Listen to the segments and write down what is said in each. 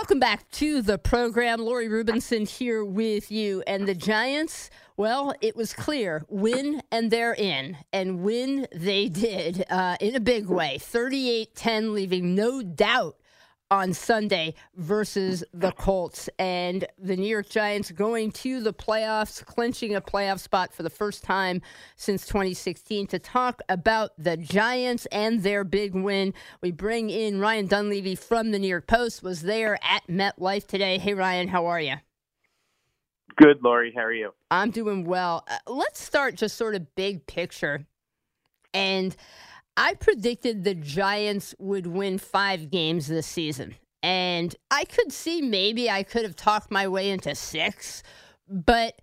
Welcome back to the program. Lori Rubinson here with you. And the Giants, well, it was clear win and they're in. And win they did uh, in a big way 38 10, leaving no doubt on Sunday versus the Colts. And the New York Giants going to the playoffs, clinching a playoff spot for the first time since 2016. To talk about the Giants and their big win, we bring in Ryan Dunleavy from the New York Post, was there at MetLife today. Hey, Ryan, how are you? Good, Lori. How are you? I'm doing well. Uh, let's start just sort of big picture. And I predicted the Giants would win five games this season. And I could see maybe I could have talked my way into six. But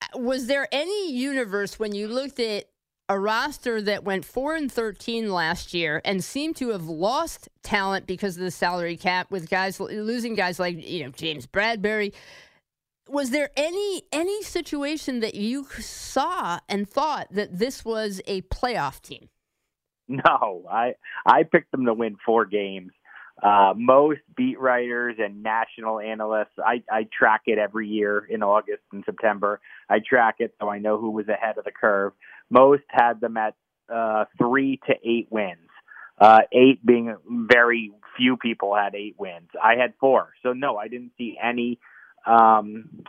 uh, was there any universe when you looked at a roster that went 4 and 13 last year and seemed to have lost talent because of the salary cap with guys losing guys like, you know, James Bradberry? Was there any any situation that you saw and thought that this was a playoff team? No, I I picked them to win four games. Uh, most beat writers and national analysts, I, I track it every year in August and September. I track it so I know who was ahead of the curve. Most had them at uh, three to eight wins. Uh, eight being very few people had eight wins. I had four. So no, I didn't see any um,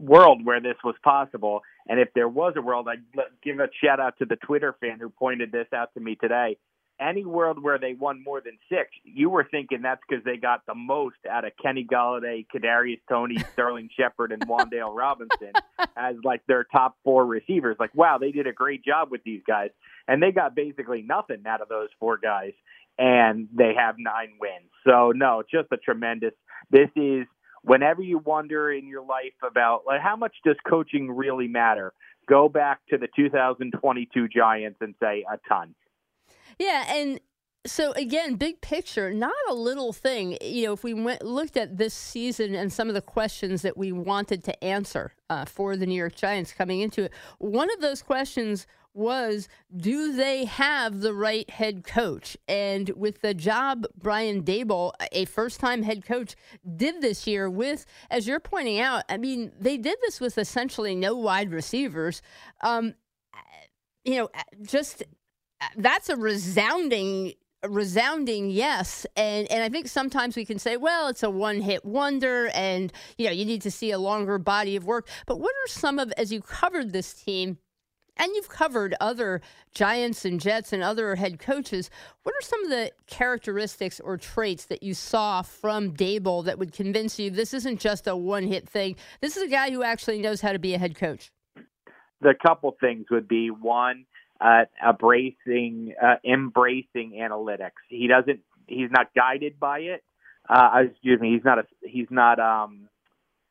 world where this was possible. And if there was a world, I'd give a shout out to the Twitter fan who pointed this out to me today. Any world where they won more than six, you were thinking that's because they got the most out of Kenny Golladay, Kadarius Toney, Sterling Shepard, and Wan'Dale Robinson as like their top four receivers. Like, wow, they did a great job with these guys, and they got basically nothing out of those four guys, and they have nine wins. So no, just a tremendous. This is whenever you wonder in your life about like how much does coaching really matter, go back to the 2022 Giants and say a ton. Yeah, and so again, big picture, not a little thing. You know, if we went looked at this season and some of the questions that we wanted to answer uh, for the New York Giants coming into it, one of those questions was do they have the right head coach? And with the job Brian Daboll, a first time head coach, did this year with, as you're pointing out, I mean, they did this with essentially no wide receivers. Um, you know, just that's a resounding resounding yes and and I think sometimes we can say well it's a one hit wonder and you know you need to see a longer body of work but what are some of as you covered this team and you've covered other Giants and Jets and other head coaches. What are some of the characteristics or traits that you saw from Daboll that would convince you this isn't just a one hit thing? This is a guy who actually knows how to be a head coach. The couple things would be one, uh, embracing uh, embracing analytics. He doesn't. He's not guided by it. Uh, excuse me. He's not a. He's not. Um.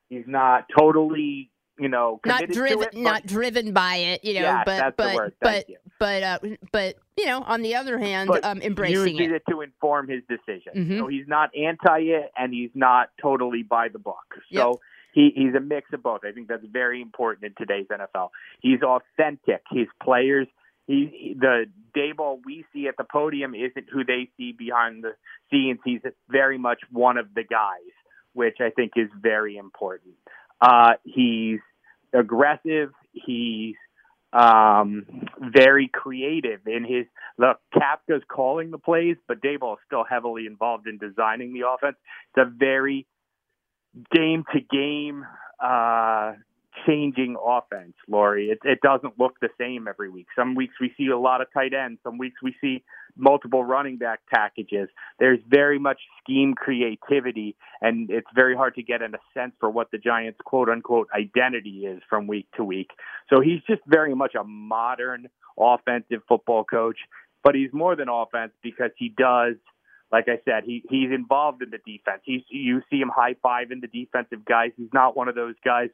He's not totally you know, not driven, it, not driven by it, you know, yes, but but but you. but uh, but you know, on the other hand, but um, embracing it. it to inform his decision. Mm-hmm. So he's not anti it, and he's not totally by the book. So. Yep. He, he's a mix of both. I think that's very important in today's NFL. He's authentic. His players, he, the Daboll we see at the podium isn't who they see behind the scenes. He's very much one of the guys, which I think is very important. Uh, he's aggressive. He's um, very creative in his look. Kafka's calling the plays, but Daboll is still heavily involved in designing the offense. It's a very game to game changing offense, Lori. It, it doesn't look the same every week. Some weeks we see a lot of tight ends. Some weeks we see multiple running back packages. There's very much scheme creativity, and it's very hard to get in a sense for what the Giants' quote unquote identity is from week to week. So he's just very much a modern offensive football coach, but he's more than offense because he does – like I said, he he's involved in the defense. He's you see him high five in the defensive guys. He's not one of those guys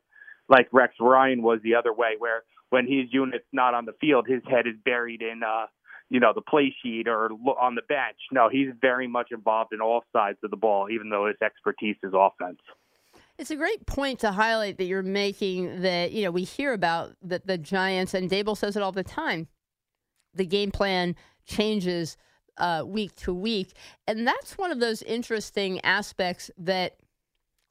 like Rex Ryan was the other way, where when his unit's not on the field, his head is buried in uh you know the play sheet or on the bench. No, he's very much involved in all sides of the ball, even though his expertise is offense. It's a great point to highlight that you're making. That you know we hear about that the Giants and Daboll says it all the time. The game plan changes uh, week to week. And that's one of those interesting aspects that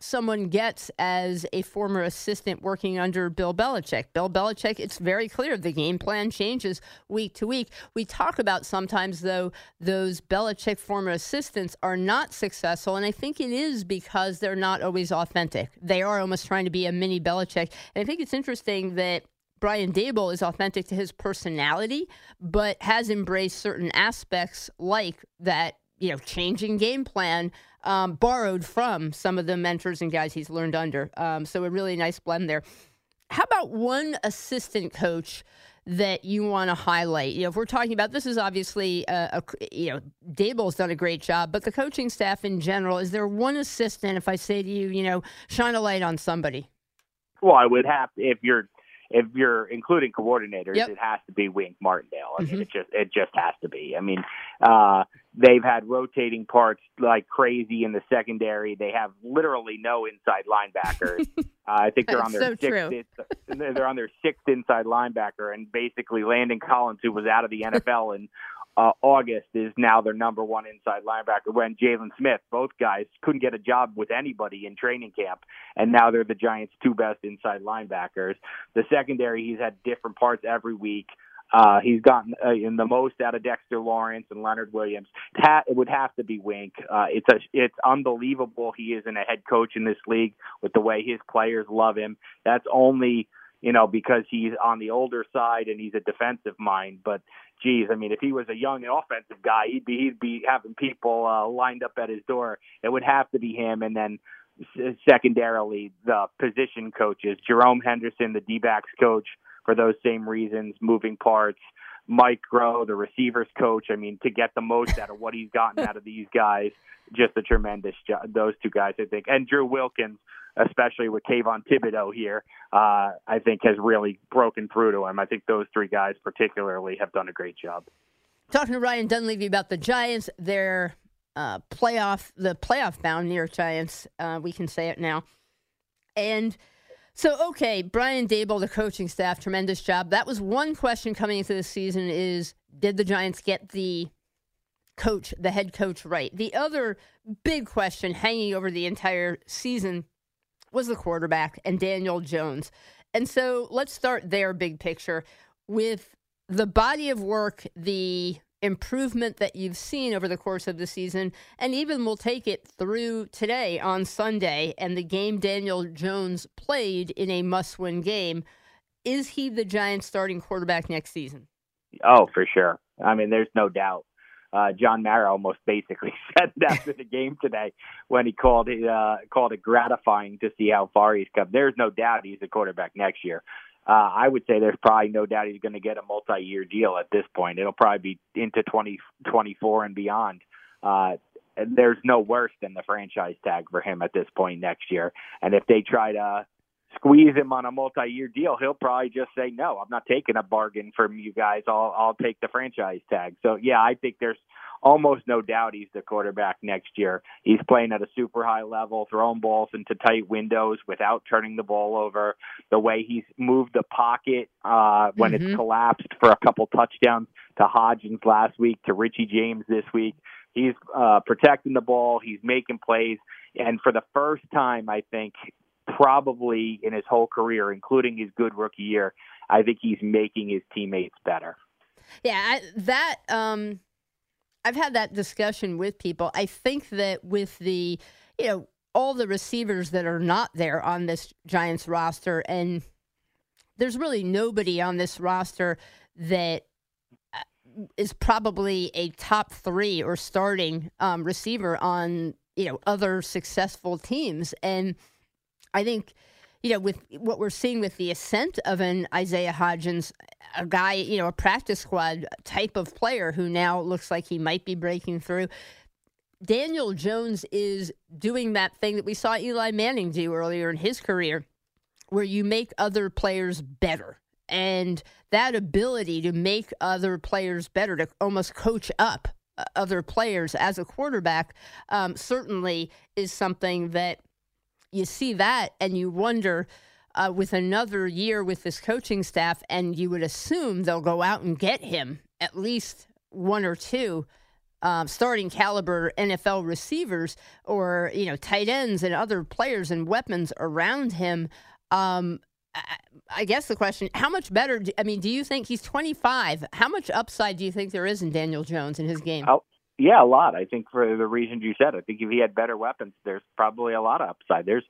someone gets as a former assistant working under Bill Belichick. Bill Belichick, it's very clear the game plan changes week to week. We talk about sometimes, though, those Belichick former assistants are not successful. And I think it is because they're not always authentic. They are almost trying to be a mini Belichick. And I think it's interesting that Brian Daboll is authentic to his personality, but has embraced certain aspects like that, you know, changing game plan, um, borrowed from some of the mentors and guys he's learned under. Um, so a really nice blend there. How about one assistant coach? that you want to highlight? You know, if we're talking about this is obviously a, a, you know Daboll's done a great job, but the coaching staff in general, is there one assistant? If I say to you, you know, shine a light on somebody. Well, I would have if you're if you're including coordinators, yep. it has to be Wink Martindale. I mm-hmm. mean, it just it just has to be. I mean, uh, they've had rotating parts like crazy in the secondary. They have literally no inside linebackers. uh, I think they're on their so sixth. they're on their sixth inside linebacker, and basically Landon Collins, who was out of the NFL and uh, August is now their number one inside linebacker. When Jaylon Smith, both guys couldn't get a job with anybody in training camp, and now they're the Giants' two best inside linebackers. The secondary, he's had different parts every week. Uh, he's gotten uh, in the most out of Dexter Lawrence and Leonard Williams. Ha- it would have to be Wink. Uh, it's a, it's unbelievable he isn't a head coach in this league with the way his players love him. That's only you know, because he's on the older side and he's a defensive mind. But geez, I mean, if he was a young and offensive guy, he'd be he'd be having people uh, lined up at his door. It would have to be him, and then secondarily the position coaches, Jerome Henderson, the D-backs coach, for those same reasons, moving parts. Mike Groh, the receivers coach. I mean, to get the most out of what he's gotten out of these guys, just a tremendous job. Those two guys, I think, and Drew Wilkins, especially with Kayvon Thibodeaux here, uh, I think has really broken through to him. I think those three guys particularly have done a great job. Talking to Ryan Dunleavy about the Giants, their uh, playoff, the playoff bound New York Giants, uh, we can say it now, and. So, okay, Brian Daboll, the coaching staff, tremendous job. That was one question coming into the season is did the Giants get the coach, the head coach right? The other big question hanging over the entire season was the quarterback and Daniel Jones. And so let's start there, big picture, with the body of work, the improvement that you've seen over the course of the season, and even we'll take it through today on Sunday and the game Daniel Jones played in a must win game. Is he the Giants starting quarterback next season? Oh, for sure. I mean, there's no doubt uh, John Mara almost basically said that after the game today when he called it uh, called it gratifying to see how far he's come. There's no doubt he's a quarterback next year. Uh, I would say there's probably no doubt he's going to get a multi-year deal at this point. It'll probably be into 2024 and beyond. Uh, there's no worse than the franchise tag for him at this point next year. And if they try to squeeze him on a multi-year deal, he'll probably just say, "No, I'm not taking a bargain from you guys. I'll I'll take the franchise tag." So yeah, I think there's almost no doubt he's the quarterback next year. He's playing at a super high level, throwing balls into tight windows without turning the ball over. The way he's moved the pocket uh, when mm-hmm. it's collapsed for a couple touchdowns to Hodgins last week, to Richie James this week. He's uh, protecting the ball. He's making plays. And for the first time, I think probably in his whole career, including his good rookie year, I think he's making his teammates better. Yeah, I, that um, I've had that discussion with people. I think that with the, you know, all the receivers that are not there on this Giants roster, and there's really nobody on this roster that uh, probably a top three or starting um, receiver on you know other successful teams, and I think you know, with what we're seeing with the ascent of an Isaiah Hodgins, a guy, you know, a practice squad type of player who now looks like he might be breaking through. Daniel Jones is doing that thing that we saw Eli Manning do earlier in his career, where you make other players better. And that ability to make other players better, to almost coach up uh, other players as a quarterback, um, certainly is something that you see that and you wonder uh, with another year with this coaching staff, and you would assume they'll go out and get him at least one or two um, starting caliber NFL receivers or you know tight ends and other players and weapons around him. Um, I guess the question: How much better? Do, I mean, do you think he's 25? How much upside do you think there is in Daniel Jones in his game? Oh, yeah, a lot. I think for the reasons you said. I think if he had better weapons, there's probably a lot of upside. There's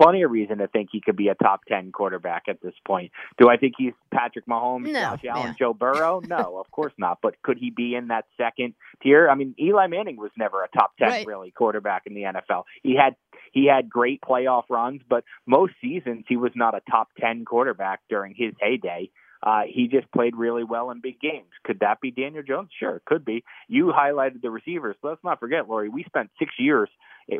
plenty of reason to think he could be a top 10 quarterback at this point. Do I think he's Patrick Mahomes, no, Josh Allen, yeah. Joe Burrow? No, of course not. But could he be in that second tier? I mean, Eli Manning was never a top 10 right. really quarterback in the NFL. He had he had great playoff runs, but most seasons he was not a top 10 quarterback during his heyday. Uh, he just played really well in big games. Could that be Daniel Jones? Sure, it could be. You highlighted the receivers. Let's not forget, Lori, we spent six years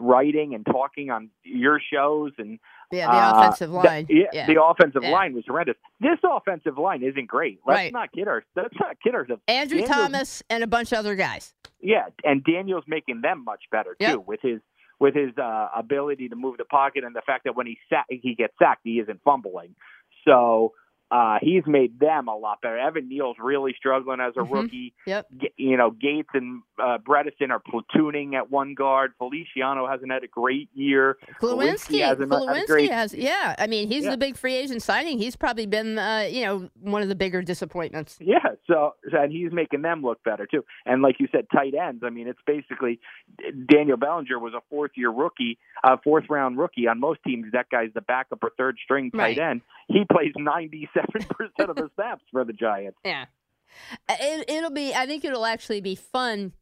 writing and talking on your shows and yeah, the offensive uh, line. The, yeah, the offensive Yeah. line was horrendous. This offensive line isn't great. Let's Right. not kid our. Let's not kid ourselves. Andrew Daniel's- Thomas and a bunch of other guys. Yeah, and Daniel's making them much better too with his with his uh, ability to move the pocket and the fact that when he sack, he gets sacked, he isn't fumbling. So uh, he's made them a lot better. Evan Neal's really struggling as a Mhm. rookie. Yep. G- You know, Gates and uh, Bredeson are platooning at one guard. Feliciano hasn't had a great year. Glowinski, hasn't had great has, yeah. I mean, he's Yeah. the big free agent signing. He's probably been, uh, you know, one of the bigger disappointments. Yeah, so and he's making them look better too. And like you said, tight ends. I mean, it's basically Daniel Bellinger was a fourth year rookie, uh, fourth round rookie. On most teams, that guy's the backup or third string tight Right. end. He plays ninety seven percent of the snaps for the Giants. Yeah. It, it'll be, I think it'll actually be fun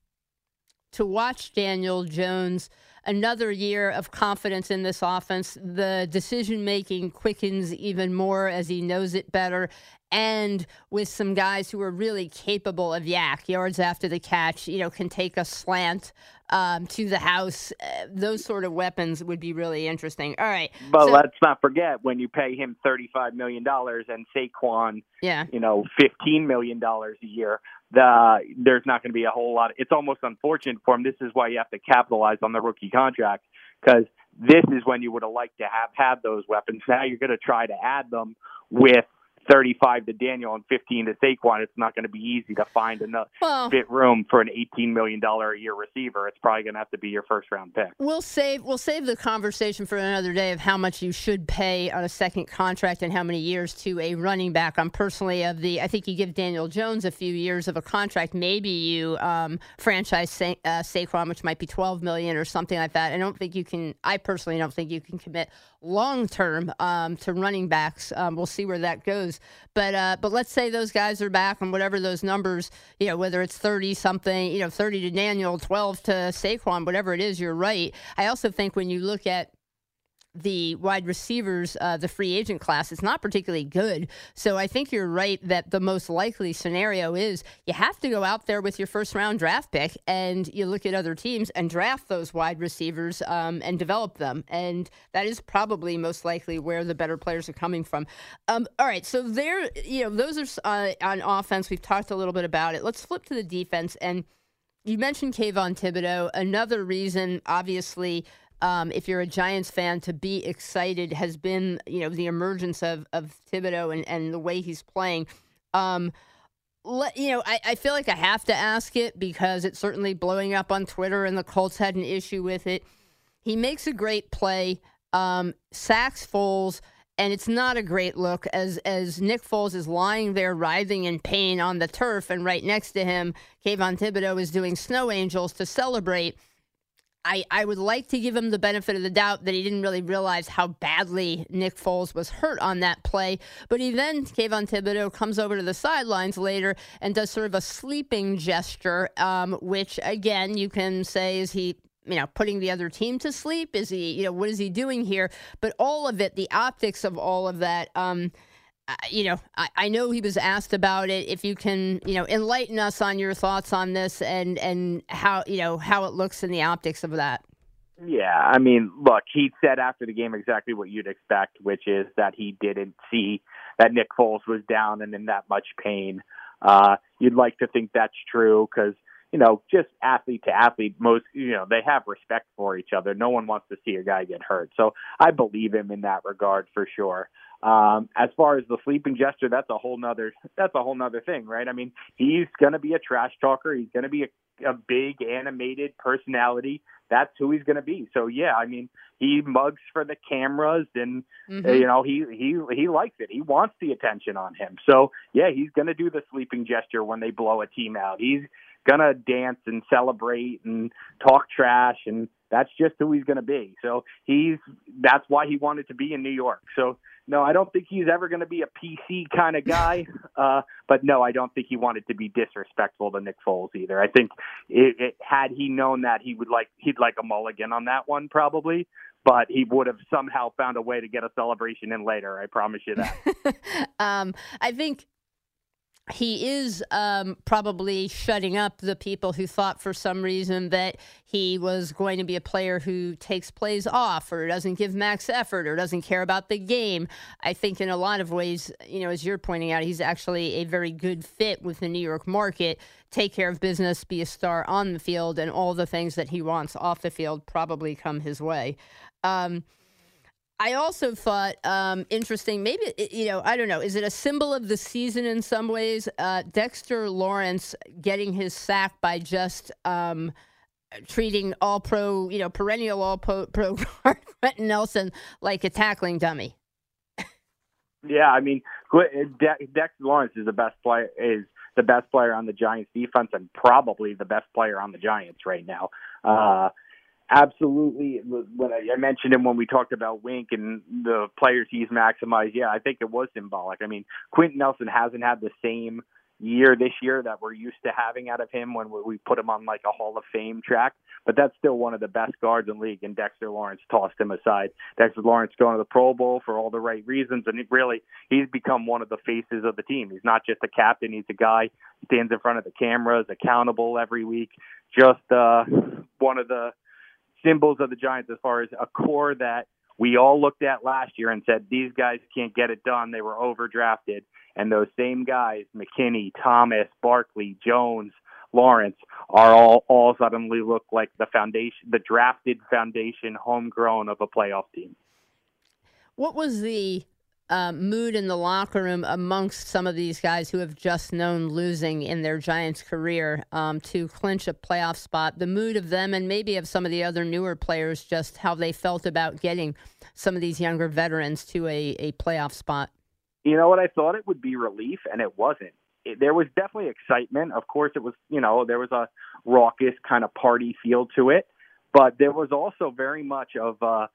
to watch Daniel Jones another year of confidence in this offense. The decision making quickens even more as he knows it better. And with some guys who are really capable of YAC yards after the catch, you know, can take a slant um, to the house. Uh, those sort of weapons would be really interesting. All right. But so- let's not forget when you pay him thirty five million dollars and Saquon, yeah. you know, fifteen million dollars a year. The there's not going to be a whole lot. It's almost unfortunate for him. This is why you have to capitalize on the rookie contract because this is when you would have liked to have had those weapons. Now you're going to try to add them with 35 to Daniel and 15 to Saquon. It's not going to be easy to find enough Well, fit room for an 18 million dollar a year receiver. It's probably going to have to be your first round pick. We'll save we'll save the conversation for another day of how much you should pay on a second contract and how many years to a running back. I'm personally of the I think you give Daniel Jones a few years of a contract. Maybe you um, franchise Sa- uh, Saquon, which might be 12 million or something like that. I don't think you can. I personally don't think you can commit long term um, to running backs. Um, we'll see where that goes. But uh, but let's say those guys are back and whatever those numbers, you know, whether it's 30 something, you know, 30 to Daniel, 12 to Saquon, whatever it is, you're right. I also think when you look at the wide receivers, uh, the free agent class, it's not particularly good. So I think you're right that the most likely scenario is you have to go out there with your first round draft pick and you look at other teams and draft those wide receivers um, and develop them. And that is probably most likely where the better players are coming from. Um, all right. So there, you know, those are uh, on offense. We've talked a little bit about it. Let's flip to the defense. And you mentioned Kayvon Thibodeaux. Another reason, obviously, um, if you're a Giants fan, to be excited has been, you know, the emergence of, of Thibodeaux and, and the way he's playing. Um, let, you know, I, I feel like I have to ask it because it's certainly blowing up on Twitter and the Colts had an issue with it. He makes a great play, um, sacks Foles, and it's not a great look as as Nick Foles is lying there writhing in pain on the turf, and right next to him, Kayvon Thibodeaux is doing snow angels to celebrate. I, I would like to give him the benefit of the doubt that he didn't really realize how badly Nick Foles was hurt on that play. But he then, Kayvon Thibodeaux, comes over to the sidelines later and does sort of a sleeping gesture, um, which, again, you can say, is he you know, putting the other team to sleep? Is he, you know, what is he doing here? But all of it, the optics of all of that, um, you know, I, I, know he was asked about it. If you can, you know, enlighten us on your thoughts on this and and how you know how it looks in the optics of that. Yeah, I mean, look, he said after the game exactly what you'd expect, which is that he didn't see that Nick Foles was down and in that much pain. Uh, you'd like to think that's true because you know, just athlete to athlete, most, you know, they have respect for each other. No one wants to see a guy get hurt. So I believe him in that regard for sure. Um, as far as the sleeping gesture, that's a whole nother, that's a whole nother thing, right? I mean, he's going to be a trash talker. He's going to be a, a big animated personality. That's who he's going to be. So yeah, I mean, he mugs for the cameras and, mm-hmm. you know, he, he, he likes it. He wants the attention on him. So yeah, he's going to do the sleeping gesture when they blow a team out. He's, gonna dance and celebrate and talk trash and that's just who he's going to be. So he's that's why he wanted to be in New York. So no, I don't think he's ever going to be a PC kind of guy. uh, but no, I don't think he wanted to be disrespectful to Nick Foles either. I think it, it, had he known that he would like he'd like a mulligan on that one probably. But he would have somehow found a way to get a celebration in later. I promise you that. um, I think he is um, probably shutting up the people who thought for some reason that he was going to be a player who takes plays off or doesn't give max effort or doesn't care about the game. I think in a lot of ways, you know, as you're pointing out, he's actually a very good fit with the New York market. Take care of business, be a star on the field, and all the things that he wants off the field probably come his way. Um, I also thought um, interesting. Maybe you know, I don't know. Is it a symbol of the season in some ways? Uh, Dexter Lawrence getting his sack by just um, treating All Pro, you know, perennial All Pro, pro Nelson like a tackling dummy. yeah, I mean, De- Dexter Lawrence is the best player. Is the best player on the Giants defense and probably the best player on the Giants right now. Uh, absolutely when I, I mentioned him when we talked about Wink and the players he's maximized. Yeah, I think it was symbolic. I mean, Quenton Nelson hasn't had the same year this year that we're used to having out of him when we put him on like a Hall of Fame track. But that's still one of the best guards in the league, and Dexter Lawrence tossed him aside. Dexter Lawrence going to the Pro Bowl for all the right reasons, and really he's become one of the faces of the team. He's not just a captain; he's a guy stands in front of the cameras, accountable every week. Just uh, one of the symbols of the Giants as far as a core that we all looked at last year and said these guys can't get it done. They were overdrafted, and those same guys, McKinney, Thomas, Barkley, Jones, Lawrence, are all all suddenly look like the foundation, the drafted foundation, homegrown of a playoff team. What was the uh, mood in the locker room amongst some of these guys who have just known losing in their Giants career um, to clinch a playoff spot. The mood of them and maybe of some of the other newer players, just how they felt about getting some of these younger veterans to a, a playoff spot. You know what? I thought it would be relief, and it wasn't. It, there was definitely excitement. Of course, it was, you know, there was a raucous kind of party feel to it, but there was also very much of, uh,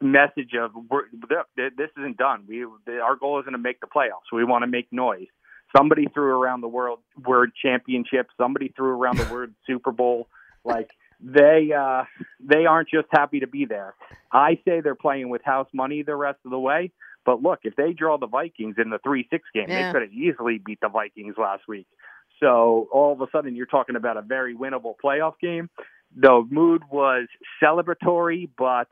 message of we're, this isn't done. We our goal isn't to make the playoffs. We want to make noise. Somebody threw around the world word championship. Somebody threw around the word Super Bowl. Like they uh, they aren't just happy to be there. I say they're playing with house money the rest of the way. But look, if they draw the Vikings in the three six game, yeah. they could have easily beat the Vikings last week. So all of a sudden, you're talking about a very winnable playoff game. The mood was celebratory, but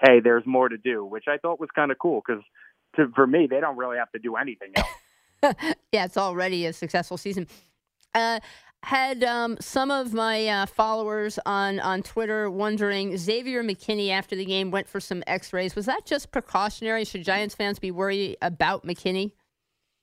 hey, there's more to do, which I thought was kind of cool because for me, they don't really have to do anything else. yeah, it's already a successful season. Uh, had um, some of my uh, followers on, on Twitter wondering Xavier McKinney after the game went for some x rays. Was that just precautionary? Should Giants fans be worried about McKinney?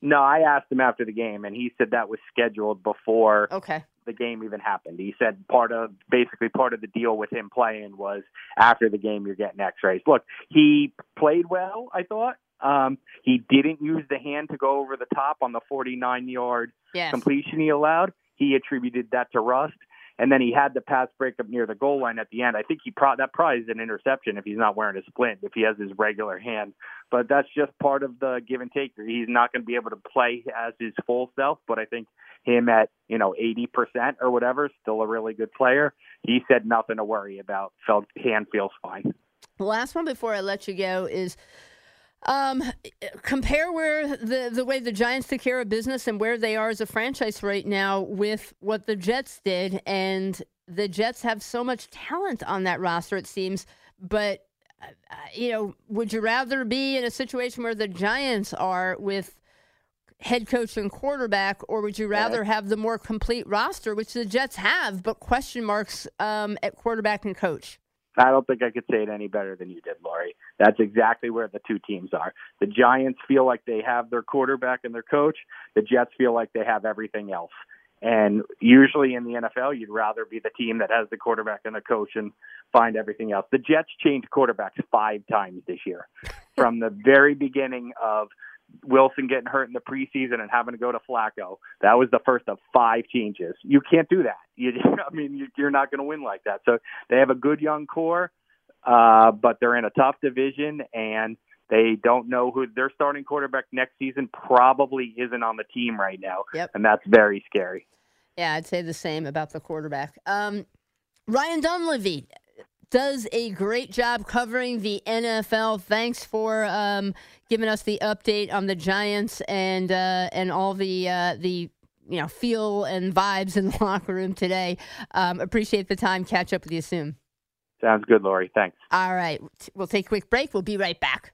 No, I asked him after the game, and he said that was scheduled before okay the game even happened. He said part of basically part of the deal with him playing was after the game you're getting X-rays. Look, he played well, I thought. Um, he didn't use the hand to go over the top on the 49 yard Yes. completion he allowed. He attributed that to rust. And then he had the pass breakup near the goal line at the end. I think he pro- that probably is an interception if he's not wearing a splint, if he has his regular hand. But that's just part of the give and take. He's not going to be able to play as his full self. But I think him at you know 80% or whatever, still a really good player. He said nothing to worry about. Felt hand feels fine. The last one before I let you go is um, compare where the the way the Giants took care of business and where they are as a franchise right now with what the Jets did, and the Jets have so much talent on that roster. It seems, but uh, you know, would you rather be in a situation where the Giants are with head coach and quarterback, or would you rather have the more complete roster, which the Jets have, but question marks um, at quarterback and coach? I don't think I could say it any better than you did, Lori. That's exactly where the two teams are. The Giants feel like they have their quarterback and their coach. The Jets feel like they have everything else. And usually in the NFL, you'd rather be the team that has the quarterback and the coach and find everything else. The Jets changed quarterbacks five times this year. From the very beginning of Wilson getting hurt in the preseason and having to go to Flacco, that was the first of five changes. You can't do that. You, I mean, you, you're not going to win like that. So they have a good young core, uh, but they're in a tough division and they don't know who their starting quarterback next season probably isn't on the team right now. Yep. And that's very scary. Yeah, I'd say the same about the quarterback. Um, Ryan Dunleavy does a great job covering the NFL. Thanks for um, giving us the update on the Giants and uh, and all the uh, the you know feel and vibes in the locker room today. Um, appreciate the time. Catch up with you soon. Sounds good, Lori. Thanks. All right, we'll take a quick break. We'll be right back.